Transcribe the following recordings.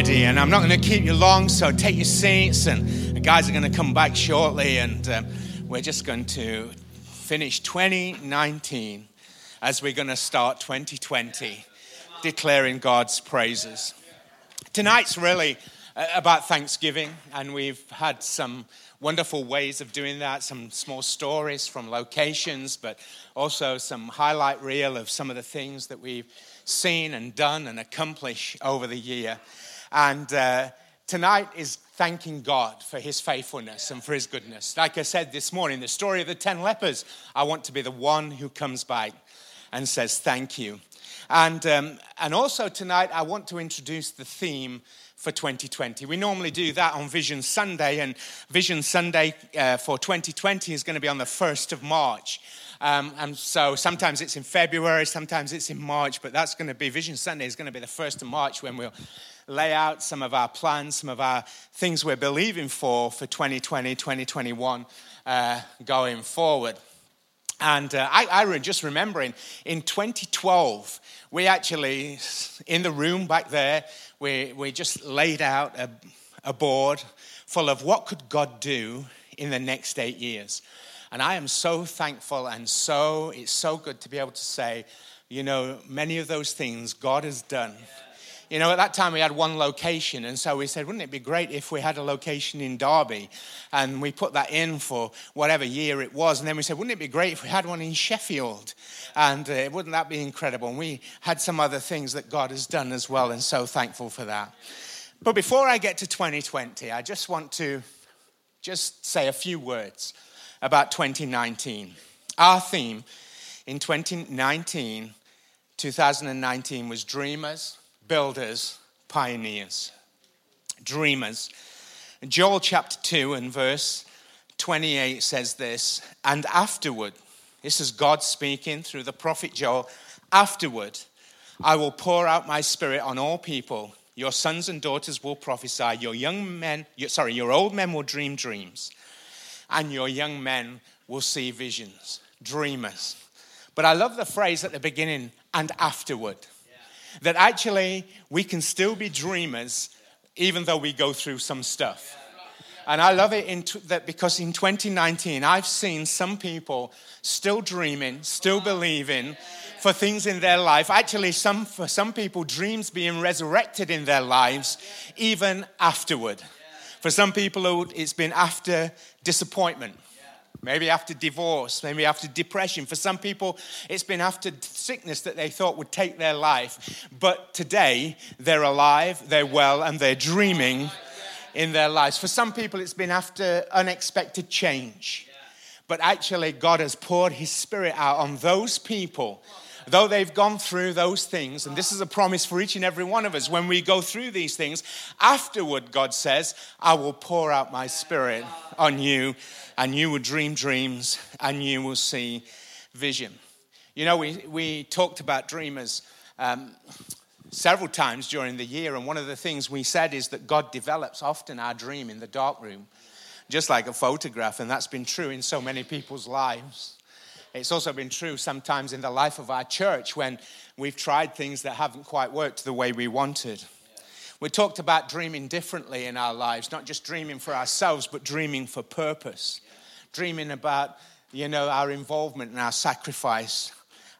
Already. And I'm not going to keep you long, so take your seats. And the guys are going to come back shortly. And um, we're just going to finish 2019 as we're going to start 2020 declaring God's praises. Tonight's really about Thanksgiving, and we've had some wonderful ways of doing that, some small stories from locations, but also some highlight reel of some of the things that we've seen and done and accomplished over the year. And uh, tonight is thanking God for his faithfulness and for his goodness. Like I said this morning, the story of the 10 lepers, I want to be the one who comes back and says thank you. And, um, and also tonight, I want to introduce the theme for 2020. We normally do that on Vision Sunday, and Vision Sunday uh, for 2020 is going to be on the 1st of March. Um, and so sometimes it's in February, sometimes it's in March, but that's going to be Vision Sunday is going to be the 1st of March when we'll lay out some of our plans, some of our things we're believing for for 2020, 2021 uh, going forward. And uh, I, I just remembering in 2012, we actually, in the room back there, we, we just laid out a, a board full of what could God do in the next eight years. And I am so thankful and so, it's so good to be able to say, you know, many of those things God has done. You know, at that time we had one location, and so we said, wouldn't it be great if we had a location in Derby? And we put that in for whatever year it was. And then we said, wouldn't it be great if we had one in Sheffield? And uh, wouldn't that be incredible? And we had some other things that God has done as well, and so thankful for that. But before I get to 2020, I just want to just say a few words about 2019. Our theme in 2019, 2019 was dreamers, builders, pioneers. Dreamers. Joel chapter 2 and verse 28 says this, and afterward, this is God speaking through the prophet Joel, afterward, I will pour out my spirit on all people. Your sons and daughters will prophesy. Your young men, your, sorry, your old men will dream dreams and your young men will see visions. Dreamers. But I love the phrase at the beginning, and afterward. That actually we can still be dreamers even though we go through some stuff. And I love it in t- that because in 2019, I've seen some people still dreaming, still believing for things in their life. Actually, some, for some people, dreams being resurrected in their lives even afterward. For some people, it's been after disappointment. Maybe after divorce, maybe after depression. For some people, it's been after sickness that they thought would take their life. But today, they're alive, they're well, and they're dreaming in their lives. For some people, it's been after unexpected change. But actually, God has poured His Spirit out on those people though they've gone through those things, and this is a promise for each and every one of us, when we go through these things, afterward, God says, I will pour out my spirit on you, and you will dream dreams, and you will see vision. You know, we, we talked about dreamers um, several times during the year, and one of the things we said is that God develops often our dream in the dark room, just like a photograph, and that's been true in so many people's lives. It's also been true sometimes in the life of our church when we've tried things that haven't quite worked the way we wanted. We talked about dreaming differently in our lives, not just dreaming for ourselves, but dreaming for purpose. Dreaming about, you know, our involvement and our sacrifice.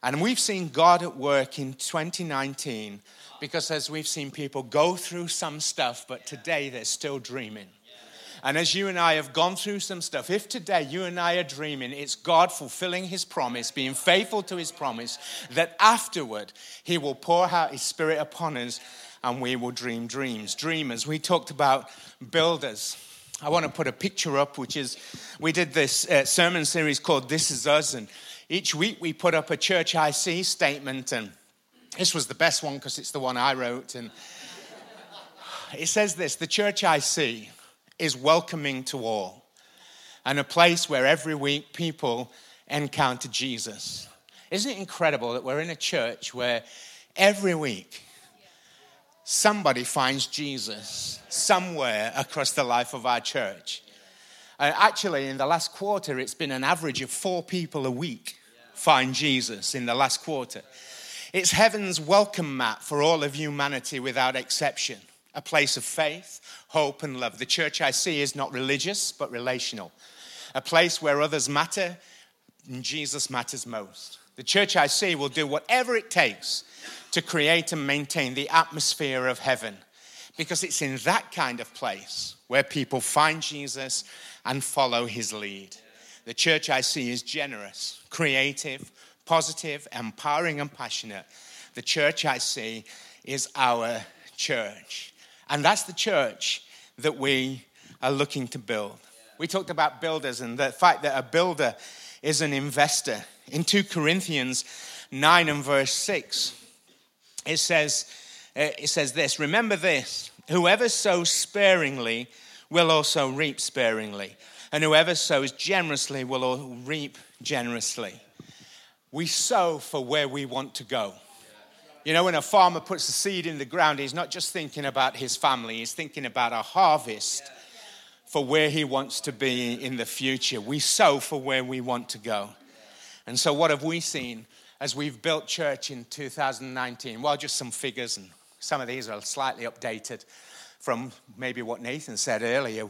And we've seen God at work in 2019 because as we've seen people go through some stuff, but today they're still dreaming. And as you and I have gone through some stuff, if today you and I are dreaming, it's God fulfilling his promise, being faithful to his promise, that afterward he will pour out his spirit upon us and we will dream dreams. Dreamers. We talked about builders. I want to put a picture up, which is we did this uh, sermon series called This Is Us. And each week we put up a church I see statement. And this was the best one because it's the one I wrote. And it says this The church I see is welcoming to all and a place where every week people encounter Jesus. Isn't it incredible that we're in a church where every week somebody finds Jesus somewhere across the life of our church. Uh, actually, in the last quarter, it's been an average of four people a week find Jesus in the last quarter. It's heaven's welcome mat for all of humanity without exception. A place of faith, hope, and love. The church I see is not religious, but relational. A place where others matter and Jesus matters most. The church I see will do whatever it takes to create and maintain the atmosphere of heaven because it's in that kind of place where people find Jesus and follow his lead. The church I see is generous, creative, positive, empowering, and passionate. The church I see is our church. And that's the church that we are looking to build. We talked about builders and the fact that a builder is an investor. In 2 Corinthians 9 and verse 6, it says, uh, it says this Remember this whoever sows sparingly will also reap sparingly, and whoever sows generously will reap generously. We sow for where we want to go. You know, when a farmer puts a seed in the ground, he's not just thinking about his family, he's thinking about a harvest for where he wants to be in the future. We sow for where we want to go. And so, what have we seen as we've built church in 2019? Well, just some figures, and some of these are slightly updated from maybe what Nathan said earlier.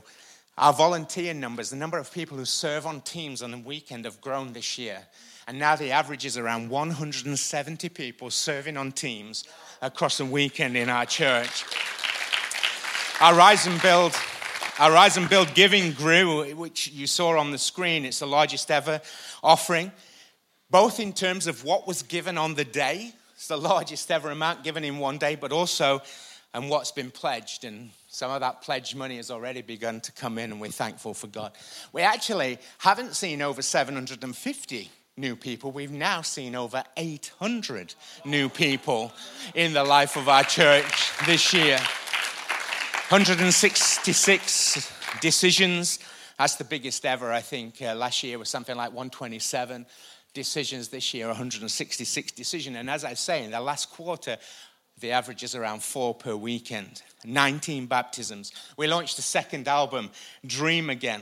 Our volunteer numbers, the number of people who serve on teams on the weekend, have grown this year. And now the average is around 170 people serving on teams across the weekend in our church. Our Rise and Build our Rise and Build giving grew, which you saw on the screen. It's the largest ever offering both in terms of what was given on the day, it's the largest ever amount given in one day, but also and what's been pledged. And some of that pledged money has already begun to come in, and we're thankful for God. We actually haven't seen over 750 new people. We've now seen over 800 new people in the life of our church this year. 166 decisions. That's the biggest ever, I think. Uh, last year was something like 127 decisions this year, 166 decisions. And as I say, in the last quarter, the average is around four per weekend. 19 baptisms. We launched a second album, Dream Again,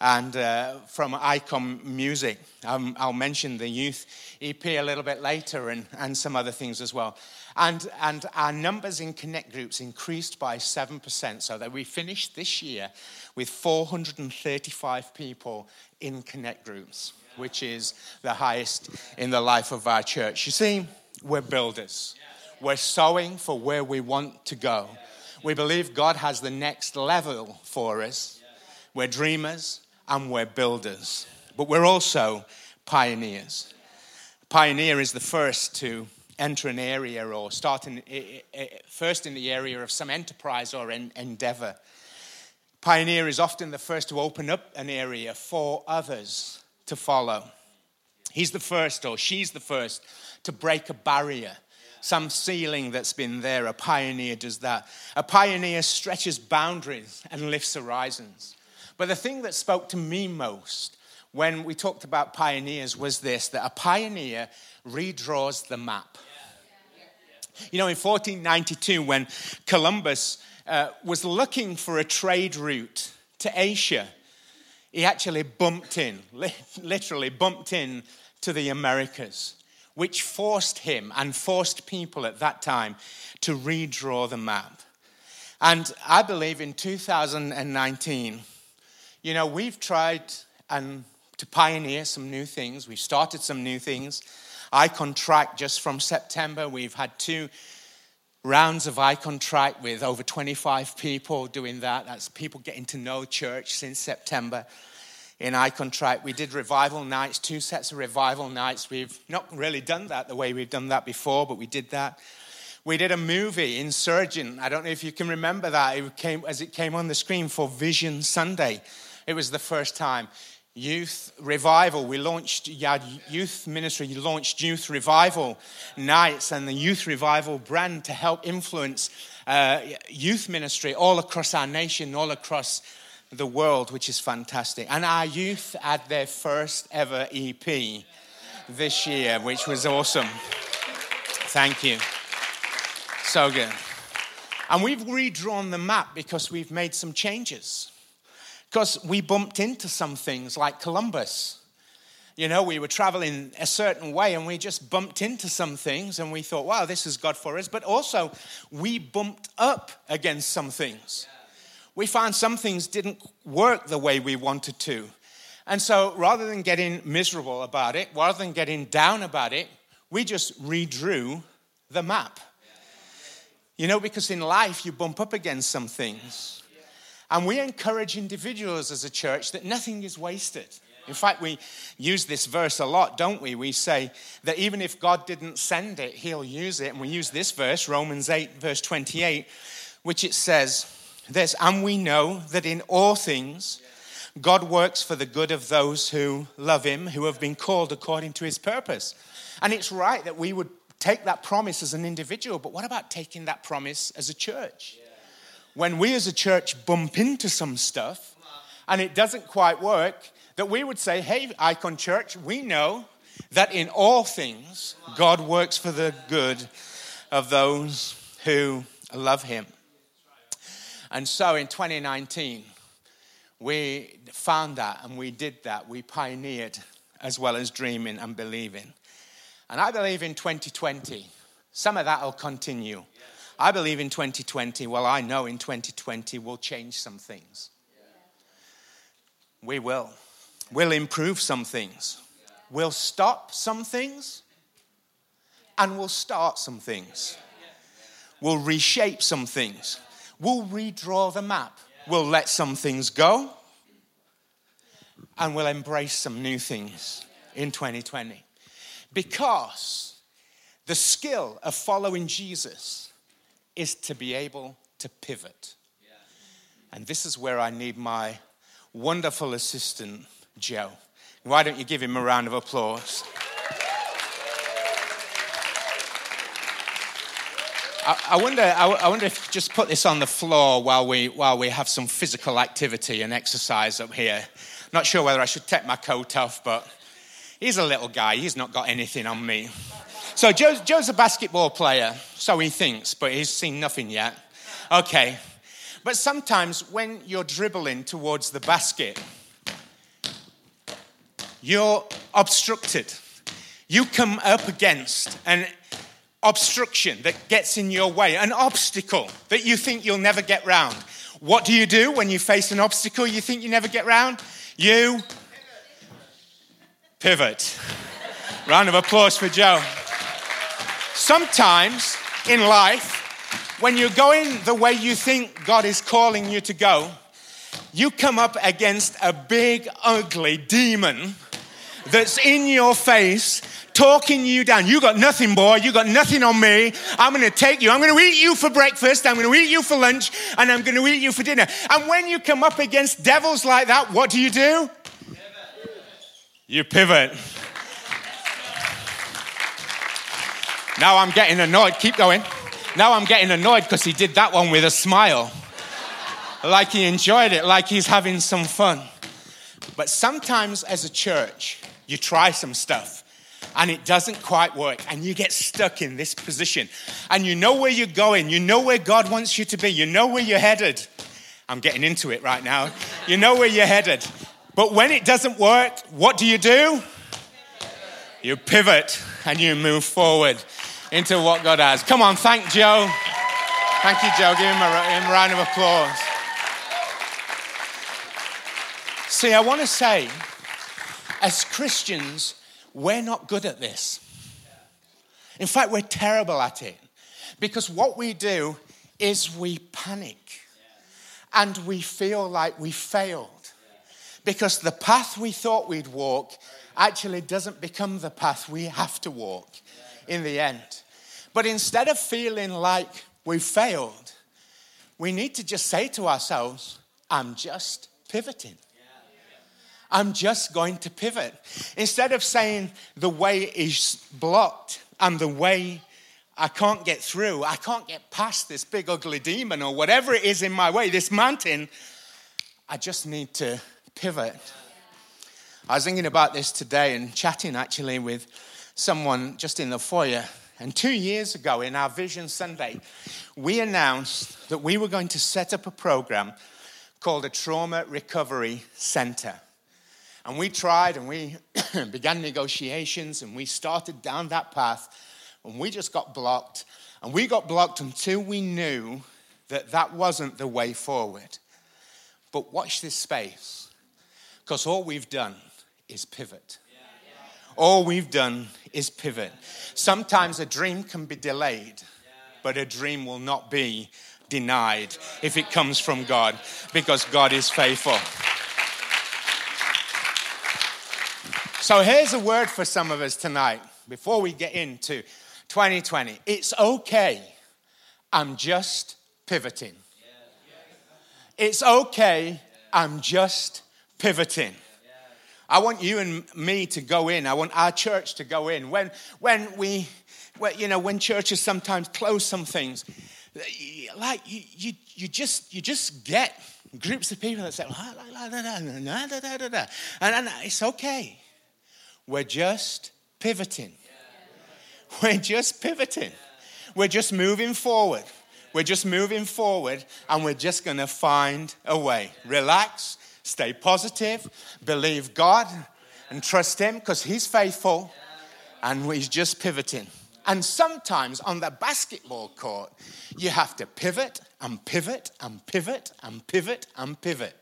and uh, from Icon Music. Um, I'll mention the youth EP a little bit later and, and some other things as well. And, and our numbers in Connect groups increased by 7%, so that we finished this year with 435 people in Connect groups which is the highest in the life of our church. You see, we're builders. We're sowing for where we want to go. We believe God has the next level for us. We're dreamers and we're builders, but we're also pioneers. Pioneer is the first to enter an area or start in, first in the area of some enterprise or endeavor. Pioneer is often the first to open up an area for others to follow. He's the first, or she's the first, to break a barrier, some ceiling that's been there. A pioneer does that. A pioneer stretches boundaries and lifts horizons. But the thing that spoke to me most when we talked about pioneers was this that a pioneer redraws the map. You know, in 1492, when Columbus uh, was looking for a trade route to Asia, he actually bumped in, literally bumped in to the Americas, which forced him and forced people at that time to redraw the map. And I believe in 2019, you know, we've tried and to pioneer some new things. We've started some new things. Icon Track just from September, we've had two rounds of Icon Track with over 25 people doing that. That's people getting to know church since September in Icon Track. We did revival nights, two sets of revival nights. We've not really done that the way we've done that before, but we did that. We did a movie, Insurgent. I don't know if you can remember that. It came as it came on the screen for Vision Sunday. It was the first time. Youth revival. We launched youth ministry. You launched youth revival nights and the youth revival brand to help influence uh, youth ministry all across our nation, all across the world, which is fantastic. And our youth had their first ever EP this year, which was awesome. Thank you. So good. And we've redrawn the map because we've made some changes. Because we bumped into some things like Columbus. You know, we were traveling a certain way and we just bumped into some things and we thought, wow, this is God for us. But also, we bumped up against some things. We found some things didn't work the way we wanted to. And so rather than getting miserable about it, rather than getting down about it, we just redrew the map. You know, because in life you bump up against some things. And we encourage individuals as a church that nothing is wasted. In fact, we use this verse a lot, don't we? We say that even if God didn't send it, He'll use it. And we use this verse, Romans 8, verse 28, which it says this And we know that in all things, God works for the good of those who love Him, who have been called according to His purpose. And it's right that we would take that promise as an individual, but what about taking that promise as a church? When we as a church bump into some stuff and it doesn't quite work, that we would say, hey, Icon Church, we know that in all things God works for the good of those who love Him. And so in 2019, we found that and we did that. We pioneered as well as dreaming and believing. And I believe in 2020, some of that will continue. I believe in 2020, well, I know in 2020 we'll change some things. We will. We'll improve some things. We'll stop some things and we'll start some things. We'll reshape some things. We'll redraw the map. We'll let some things go and we'll embrace some new things in 2020. Because the skill of following Jesus is to be able to pivot. And this is where I need my wonderful assistant, Joe. Why don't you give him a round of applause? I, wonder, I wonder if just put this on the floor while we, while we have some physical activity and exercise up here. Not sure whether I should take my coat off, but he's a little guy. He's not got anything on me. So Joe's, Joe's a basketball player, so he thinks, but he's seen nothing yet. Okay. But sometimes when you're dribbling towards the basket, you're obstructed. You come up against an obstruction that gets in your way, an obstacle that you think you'll never get round. What do you do when you face an obstacle you think you never get round? You pivot. Round of applause for Joe. Sometimes in life, when you're going the way you think God is calling you to go, you come up against a big, ugly demon that's in your face talking you down. You got nothing, boy. You got nothing on me. I'm going to take you. I'm going to eat you for breakfast. I'm going to eat you for lunch. And I'm going to eat you for dinner. And when you come up against devils like that, what do you do? You pivot. Now I'm getting annoyed. Keep going. Now I'm getting annoyed because he did that one with a smile. Like he enjoyed it, like he's having some fun. But sometimes as a church, you try some stuff and it doesn't quite work, and you get stuck in this position, and you know where you're going, you know where God wants you to be, you know where you're headed. I'm getting into it right now. You know where you're headed. But when it doesn't work, what do you do? You pivot and you move forward into what God has. Come on, thank Joe. Thank you, Joe. Give him a, him a round of applause. See, I want to say, as Christians, we're not good at this. In fact, we're terrible at it. Because what we do is we panic and we feel like we failed. Because the path we thought we'd walk actually doesn't become the path we have to walk in the end. But instead of feeling like we failed, we need to just say to ourselves, I'm just pivoting. I'm just going to pivot. Instead of saying the way is blocked and the way I can't get through, I can't get past this big ugly demon or whatever it is in my way, this mountain, I just need to pivot. I was thinking about this today and chatting actually with someone just in the foyer. And two years ago, in our Vision Sunday, we announced that we were going to set up a program called a Trauma Recovery Center. And we tried and we began negotiations and we started down that path and we just got blocked. And we got blocked until we knew that that wasn't the way forward. But watch this space because all we've done is pivot. All we've done is pivot. Sometimes a dream can be delayed, but a dream will not be denied if it comes from God because God is faithful. So here's a word for some of us tonight before we get into 2020. It's okay. I'm just pivoting. It's okay. I'm just pivoting. I want you and me to go in. I want our church to go in. When, when we, when, you know, when churches sometimes close some things, like you, you, you just, you just get groups of people that say, and, and it's okay. We're just pivoting. We're just pivoting. We're just moving forward. We're just moving forward and we're just going to find a way. Relax, stay positive, believe God, and trust Him because He's faithful and He's just pivoting. And sometimes on the basketball court, you have to pivot and pivot and pivot and pivot and pivot.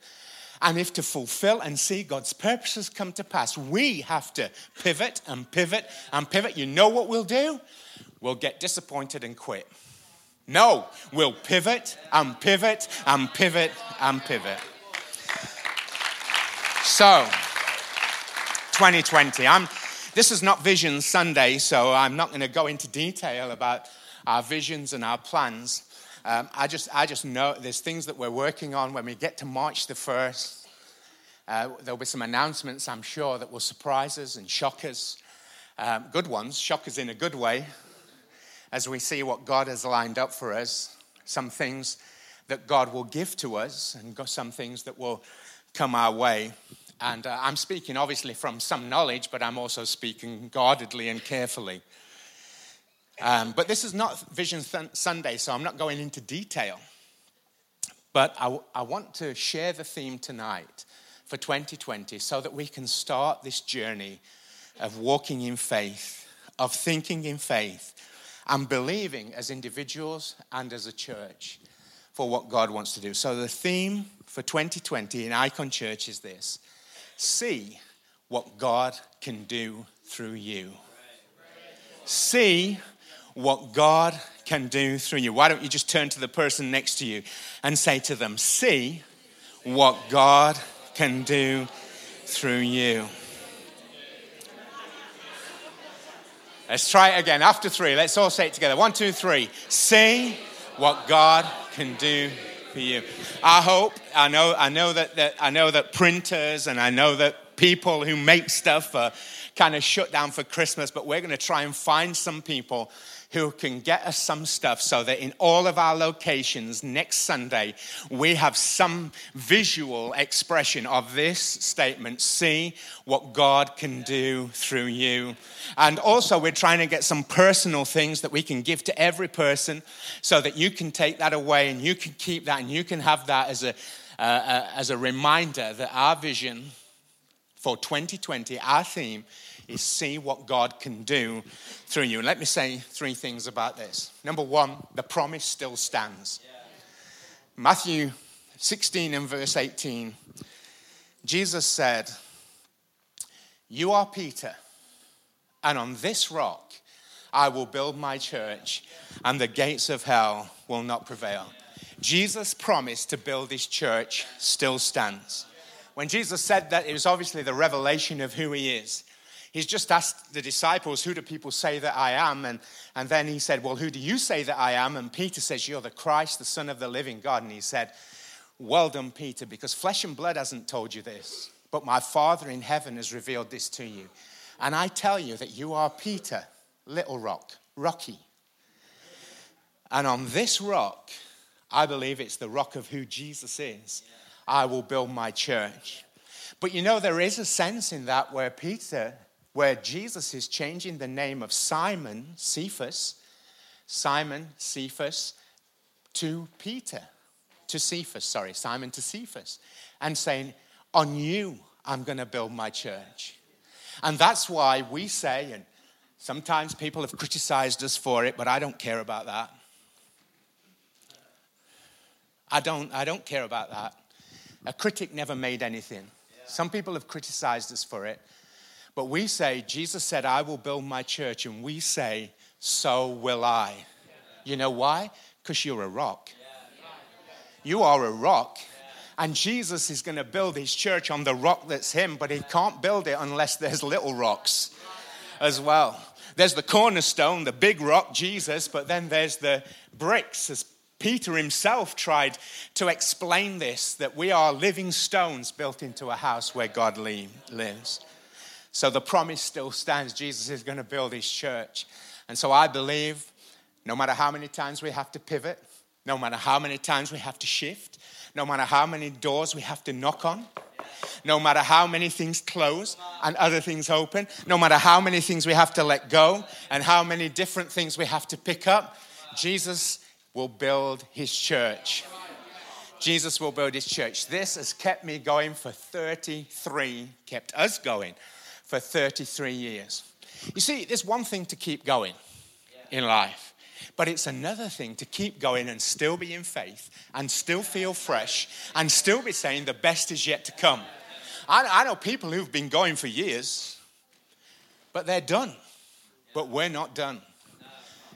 And if to fulfill and see God's purposes come to pass, we have to pivot and pivot and pivot. You know what we'll do? We'll get disappointed and quit. No, we'll pivot and pivot and pivot and pivot. So, 2020. I'm, this is not Vision Sunday, so I'm not going to go into detail about our visions and our plans. Um, I, just, I just know there's things that we're working on when we get to March the 1st. Uh, there'll be some announcements, I'm sure, that will surprise us and shock us. Um, good ones, shock us in a good way, as we see what God has lined up for us. Some things that God will give to us, and some things that will come our way. And uh, I'm speaking obviously from some knowledge, but I'm also speaking guardedly and carefully. Um, but this is not Vision Sunday, so I'm not going into detail. But I, I want to share the theme tonight for 2020 so that we can start this journey of walking in faith, of thinking in faith, and believing as individuals and as a church for what God wants to do. So, the theme for 2020 in Icon Church is this see what God can do through you. See what God can do through you. Why don't you just turn to the person next to you and say to them, See what God can do through you. Let's try it again. After three, let's all say it together. One, two, three. See what God can do for you. I hope, I know, I know that, that I know that printers and I know that people who make stuff are kind of shut down for Christmas, but we're going to try and find some people who can get us some stuff so that in all of our locations next Sunday, we have some visual expression of this statement see what God can do through you. And also, we're trying to get some personal things that we can give to every person so that you can take that away and you can keep that and you can have that as a, uh, uh, as a reminder that our vision for 2020, our theme, is see what God can do through you. And let me say three things about this. Number one, the promise still stands. Matthew 16 and verse 18, Jesus said, You are Peter, and on this rock I will build my church, and the gates of hell will not prevail. Jesus' promise to build his church still stands. When Jesus said that, it was obviously the revelation of who he is. He's just asked the disciples, Who do people say that I am? And, and then he said, Well, who do you say that I am? And Peter says, You're the Christ, the Son of the living God. And he said, Well done, Peter, because flesh and blood hasn't told you this, but my Father in heaven has revealed this to you. And I tell you that you are Peter, little rock, rocky. And on this rock, I believe it's the rock of who Jesus is, I will build my church. But you know, there is a sense in that where Peter where Jesus is changing the name of Simon, Cephas, Simon, Cephas, to Peter, to Cephas, sorry, Simon to Cephas, and saying, On you I'm going to build my church. And that's why we say, and sometimes people have criticized us for it, but I don't care about that. I don't, I don't care about that. A critic never made anything. Some people have criticized us for it, but we say, Jesus said, I will build my church, and we say, so will I. You know why? Because you're a rock. You are a rock. And Jesus is going to build his church on the rock that's him, but he can't build it unless there's little rocks as well. There's the cornerstone, the big rock, Jesus, but then there's the bricks, as Peter himself tried to explain this that we are living stones built into a house where God lives. So the promise still stands. Jesus is going to build his church. And so I believe no matter how many times we have to pivot, no matter how many times we have to shift, no matter how many doors we have to knock on, no matter how many things close and other things open, no matter how many things we have to let go and how many different things we have to pick up, Jesus will build his church. Jesus will build his church. This has kept me going for 33, kept us going for 33 years. You see, there's one thing to keep going in life, but it's another thing to keep going and still be in faith and still feel fresh and still be saying the best is yet to come. I, I know people who've been going for years, but they're done. But we're not done.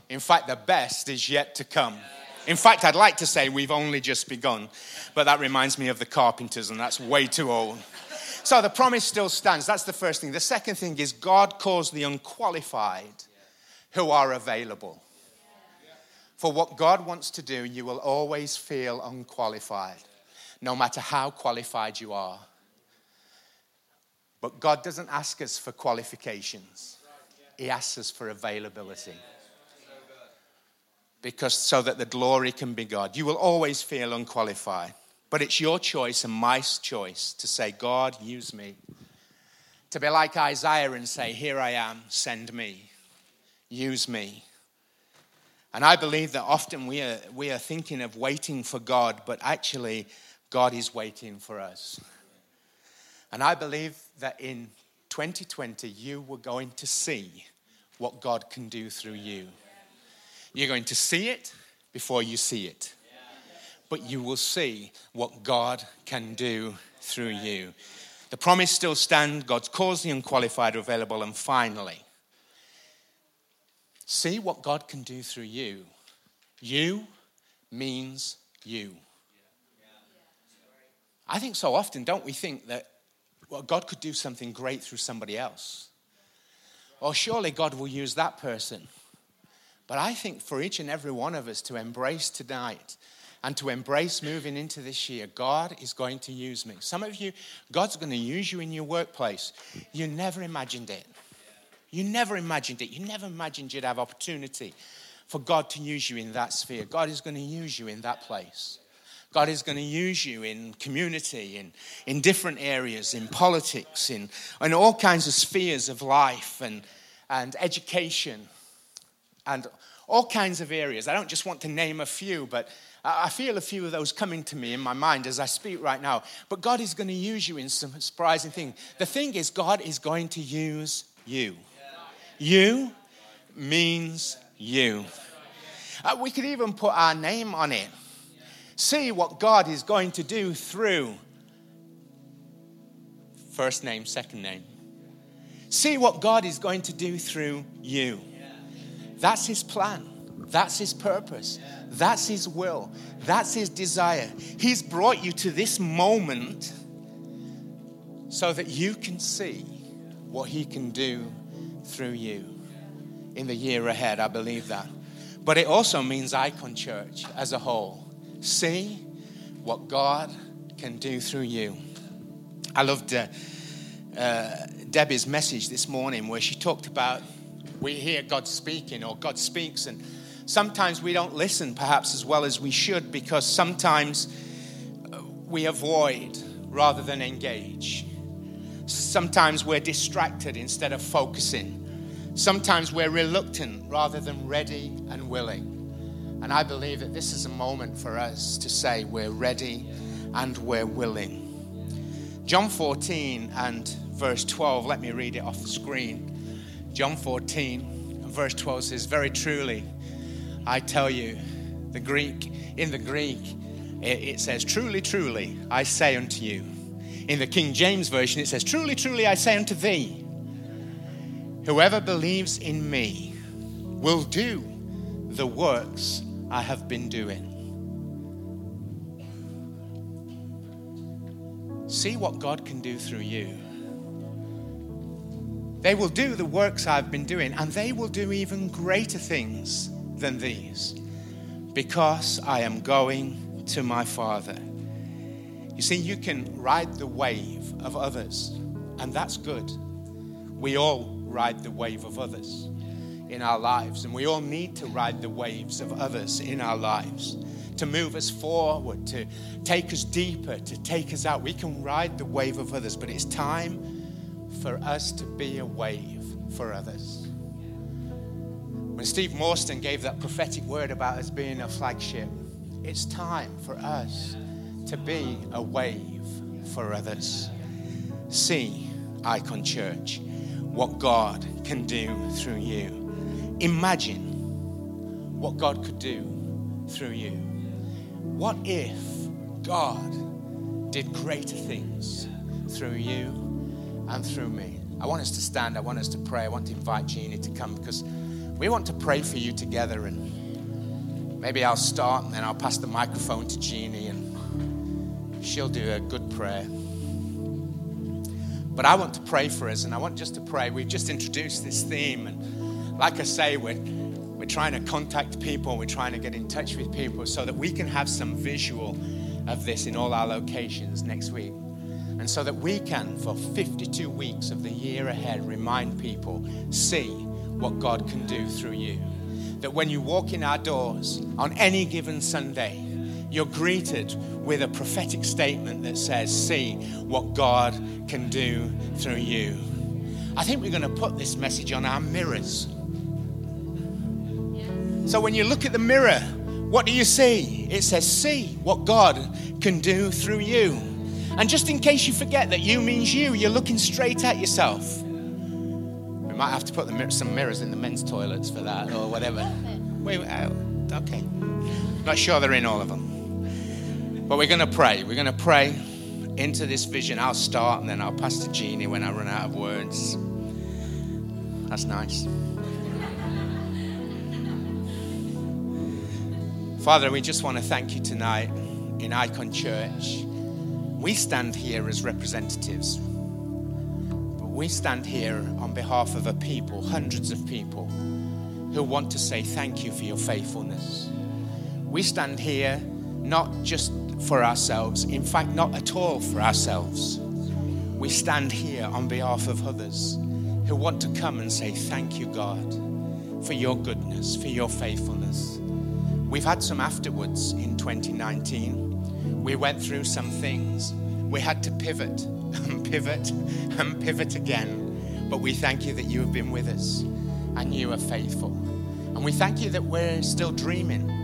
In fact, the best is yet to come. In fact, I'd like to say we've only just begun, but that reminds me of the carpenters, and that's way too old. So the promise still stands. That's the first thing. The second thing is God calls the unqualified who are available. For what God wants to do, you will always feel unqualified, no matter how qualified you are. But God doesn't ask us for qualifications, He asks us for availability. Because so that the glory can be God. You will always feel unqualified. But it's your choice and my choice to say, God, use me. To be like Isaiah and say, Here I am, send me, use me. And I believe that often we are, we are thinking of waiting for God, but actually, God is waiting for us. And I believe that in 2020, you were going to see what God can do through you. You're going to see it before you see it but you will see what God can do through you. The promise still stands. God's caused the unqualified are available. And finally, see what God can do through you. You means you. I think so often, don't we think that well, God could do something great through somebody else? Or surely God will use that person. But I think for each and every one of us to embrace tonight and to embrace moving into this year. God is going to use me. Some of you, God's going to use you in your workplace. You never imagined it. You never imagined it. You never imagined you'd have opportunity for God to use you in that sphere. God is going to use you in that place. God is going to use you in community, in, in different areas, in politics, in, in all kinds of spheres of life and, and education and all kinds of areas. I don't just want to name a few, but I feel a few of those coming to me in my mind as I speak right now. But God is going to use you in some surprising thing. The thing is, God is going to use you. You means you. Uh, we could even put our name on it. See what God is going to do through first name, second name. See what God is going to do through you. That's His plan. That's His purpose. That's His will. That's His desire. He's brought you to this moment so that you can see what He can do through you in the year ahead. I believe that. But it also means Icon Church as a whole. See what God can do through you. I loved uh, uh, Debbie's message this morning where she talked about we hear God speaking or God speaks, and sometimes we don't listen perhaps as well as we should because sometimes uh, we avoid rather than engage. Sometimes we're distracted instead of focusing. Sometimes we're reluctant rather than ready and willing. And I believe that this is a moment for us to say we're ready and we're willing. John 14 and verse 12, let me read it off the screen. John 14 verse 12 says, Very truly, I tell you, the Greek, in the Greek, it, says, Truly, truly, I say unto you. In the King James Version, it says, Truly, truly, I say unto thee, Whoever believes in me will do the works I have been doing. See what God can do through you. They will do the works I've been doing, and they will do even greater things than these because I am going to my Father. You see, you can ride the wave of others, and that's good. We all ride the wave of others in our lives. And we all need to ride the waves of others in our lives to move us forward, to take us deeper, to take us out. We can ride the wave of others, but it's time for us to be a wave for others. When Steve Morston gave that prophetic word about us being a flagship, it's time for us to be a wave for others. See Icon Church what God can do through you. Imagine what God could do through you. What if God did greater things through you and through me? I want us to stand. I want us to pray. I want to invite Jeannie to come because we want to pray for you together. And maybe I'll start and then I'll pass the microphone to Jeannie and she'll do a good prayer. But I want to pray for us, and I want just to pray. We've just introduced this theme, and like I say, we're, we're trying to contact people, we're trying to get in touch with people so that we can have some visual of this in all our locations next week. And so that we can, for 52 weeks of the year ahead, remind people see what God can do through you. That when you walk in our doors on any given Sunday, you're greeted with a prophetic statement that says, See what God can do through you. I think we're going to put this message on our mirrors. So when you look at the mirror, what do you see? It says, See what God can do through you. And just in case you forget that you means you, you're looking straight at yourself. We might have to put some mirrors in the men's toilets for that or whatever. Wait, oh, uh, okay. Not sure they're in all of them. But we're going to pray. We're going to pray into this vision. I'll start and then I'll pass to Jeannie when I run out of words. That's nice. Father, we just want to thank you tonight in Icon Church. We stand here as representatives, we stand here on behalf of a people, hundreds of people, who want to say thank you for your faithfulness. We stand here not just for ourselves, in fact, not at all for ourselves. We stand here on behalf of others who want to come and say, Thank you, God, for your goodness, for your faithfulness. We've had some afterwards in 2019. We went through some things. We had to pivot and pivot and pivot again. But we thank you that you have been with us and you are faithful. And we thank you that we're still dreaming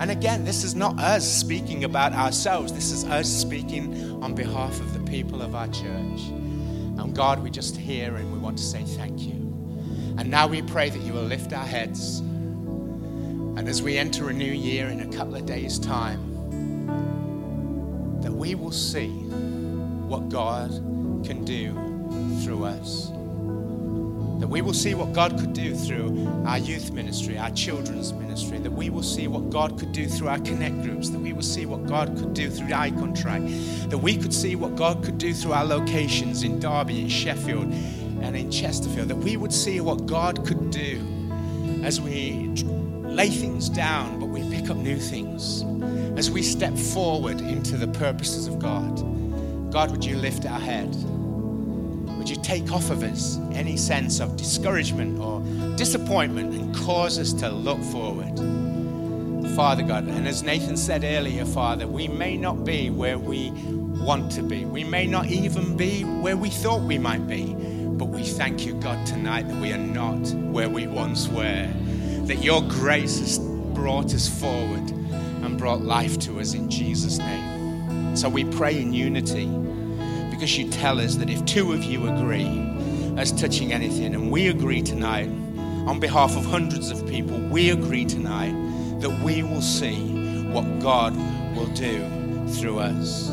and again, this is not us speaking about ourselves, this is us speaking on behalf of the people of our church. And God, we just hear and we want to say thank you. And now we pray that you will lift our heads. And as we enter a new year in a couple of days' time, that we will see what God can do through us. That we will see what God could do through our youth ministry, our children's ministry. That we will see what God could do through our connect groups. That we will see what God could do through Icon Track. That we could see what God could do through our locations in Derby, in Sheffield, and in Chesterfield, that we would see what God could do as we lay things down, but we pick up new things. As we step forward into the purposes of God, God, would you lift our head? Would you take off of us any sense of discouragement or disappointment and cause us to look forward? Father God, and as Nathan said earlier, Father, we may not be where we want to be. We may not even be where we thought we might be. But we thank you, God, tonight that we are not where we once were. That your grace has brought us forward and brought life to us in Jesus' name. So we pray in unity because you tell us that if two of you agree as touching anything, and we agree tonight on behalf of hundreds of people, we agree tonight that we will see what God will do through us.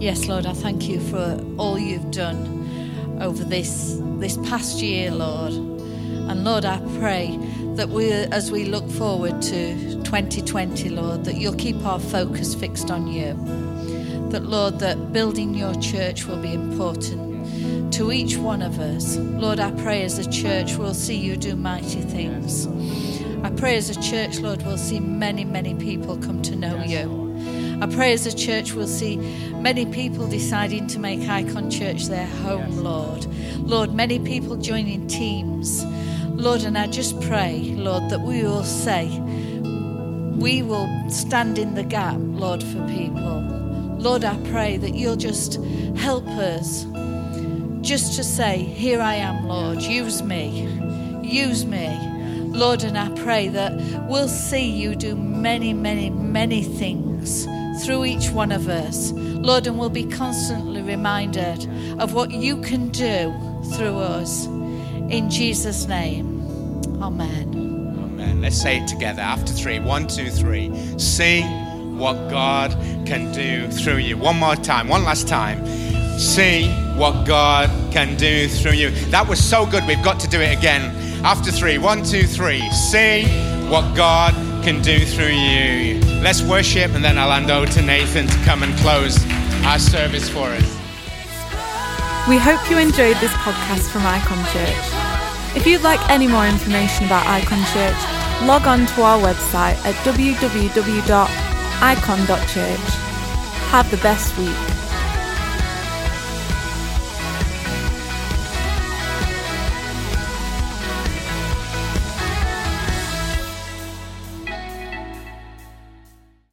Yes, Lord, I thank you for all you've done over this this past year, Lord. And Lord, I pray that we as we look forward to 2020, Lord, that you'll keep our focus fixed on you. That Lord, that building your church will be important to each one of us. Lord, I pray as a church we'll see you do mighty things. I pray as a church, Lord, we'll see many, many people come to know you. I pray as a church we'll see many people deciding to make Icon Church their home, Lord. Lord, many people joining teams. Lord, and I just pray, Lord, that we will say, we will stand in the gap, Lord, for people. Lord, I pray that you'll just help us just to say, Here I am, Lord, use me, use me. Lord, and I pray that we'll see you do many, many, many things through each one of us. Lord, and we'll be constantly reminded of what you can do through us. In Jesus' name, Amen. Let's say it together after three. One, two, three. See what God can do through you. One more time, one last time. See what God can do through you. That was so good. We've got to do it again. After three. One, two, three. See what God can do through you. Let's worship, and then I'll hand over to Nathan to come and close our service for us. We hope you enjoyed this podcast from Icon Church. If you'd like any more information about Icon Church, log on to our website at www.icon.church. Have the best week.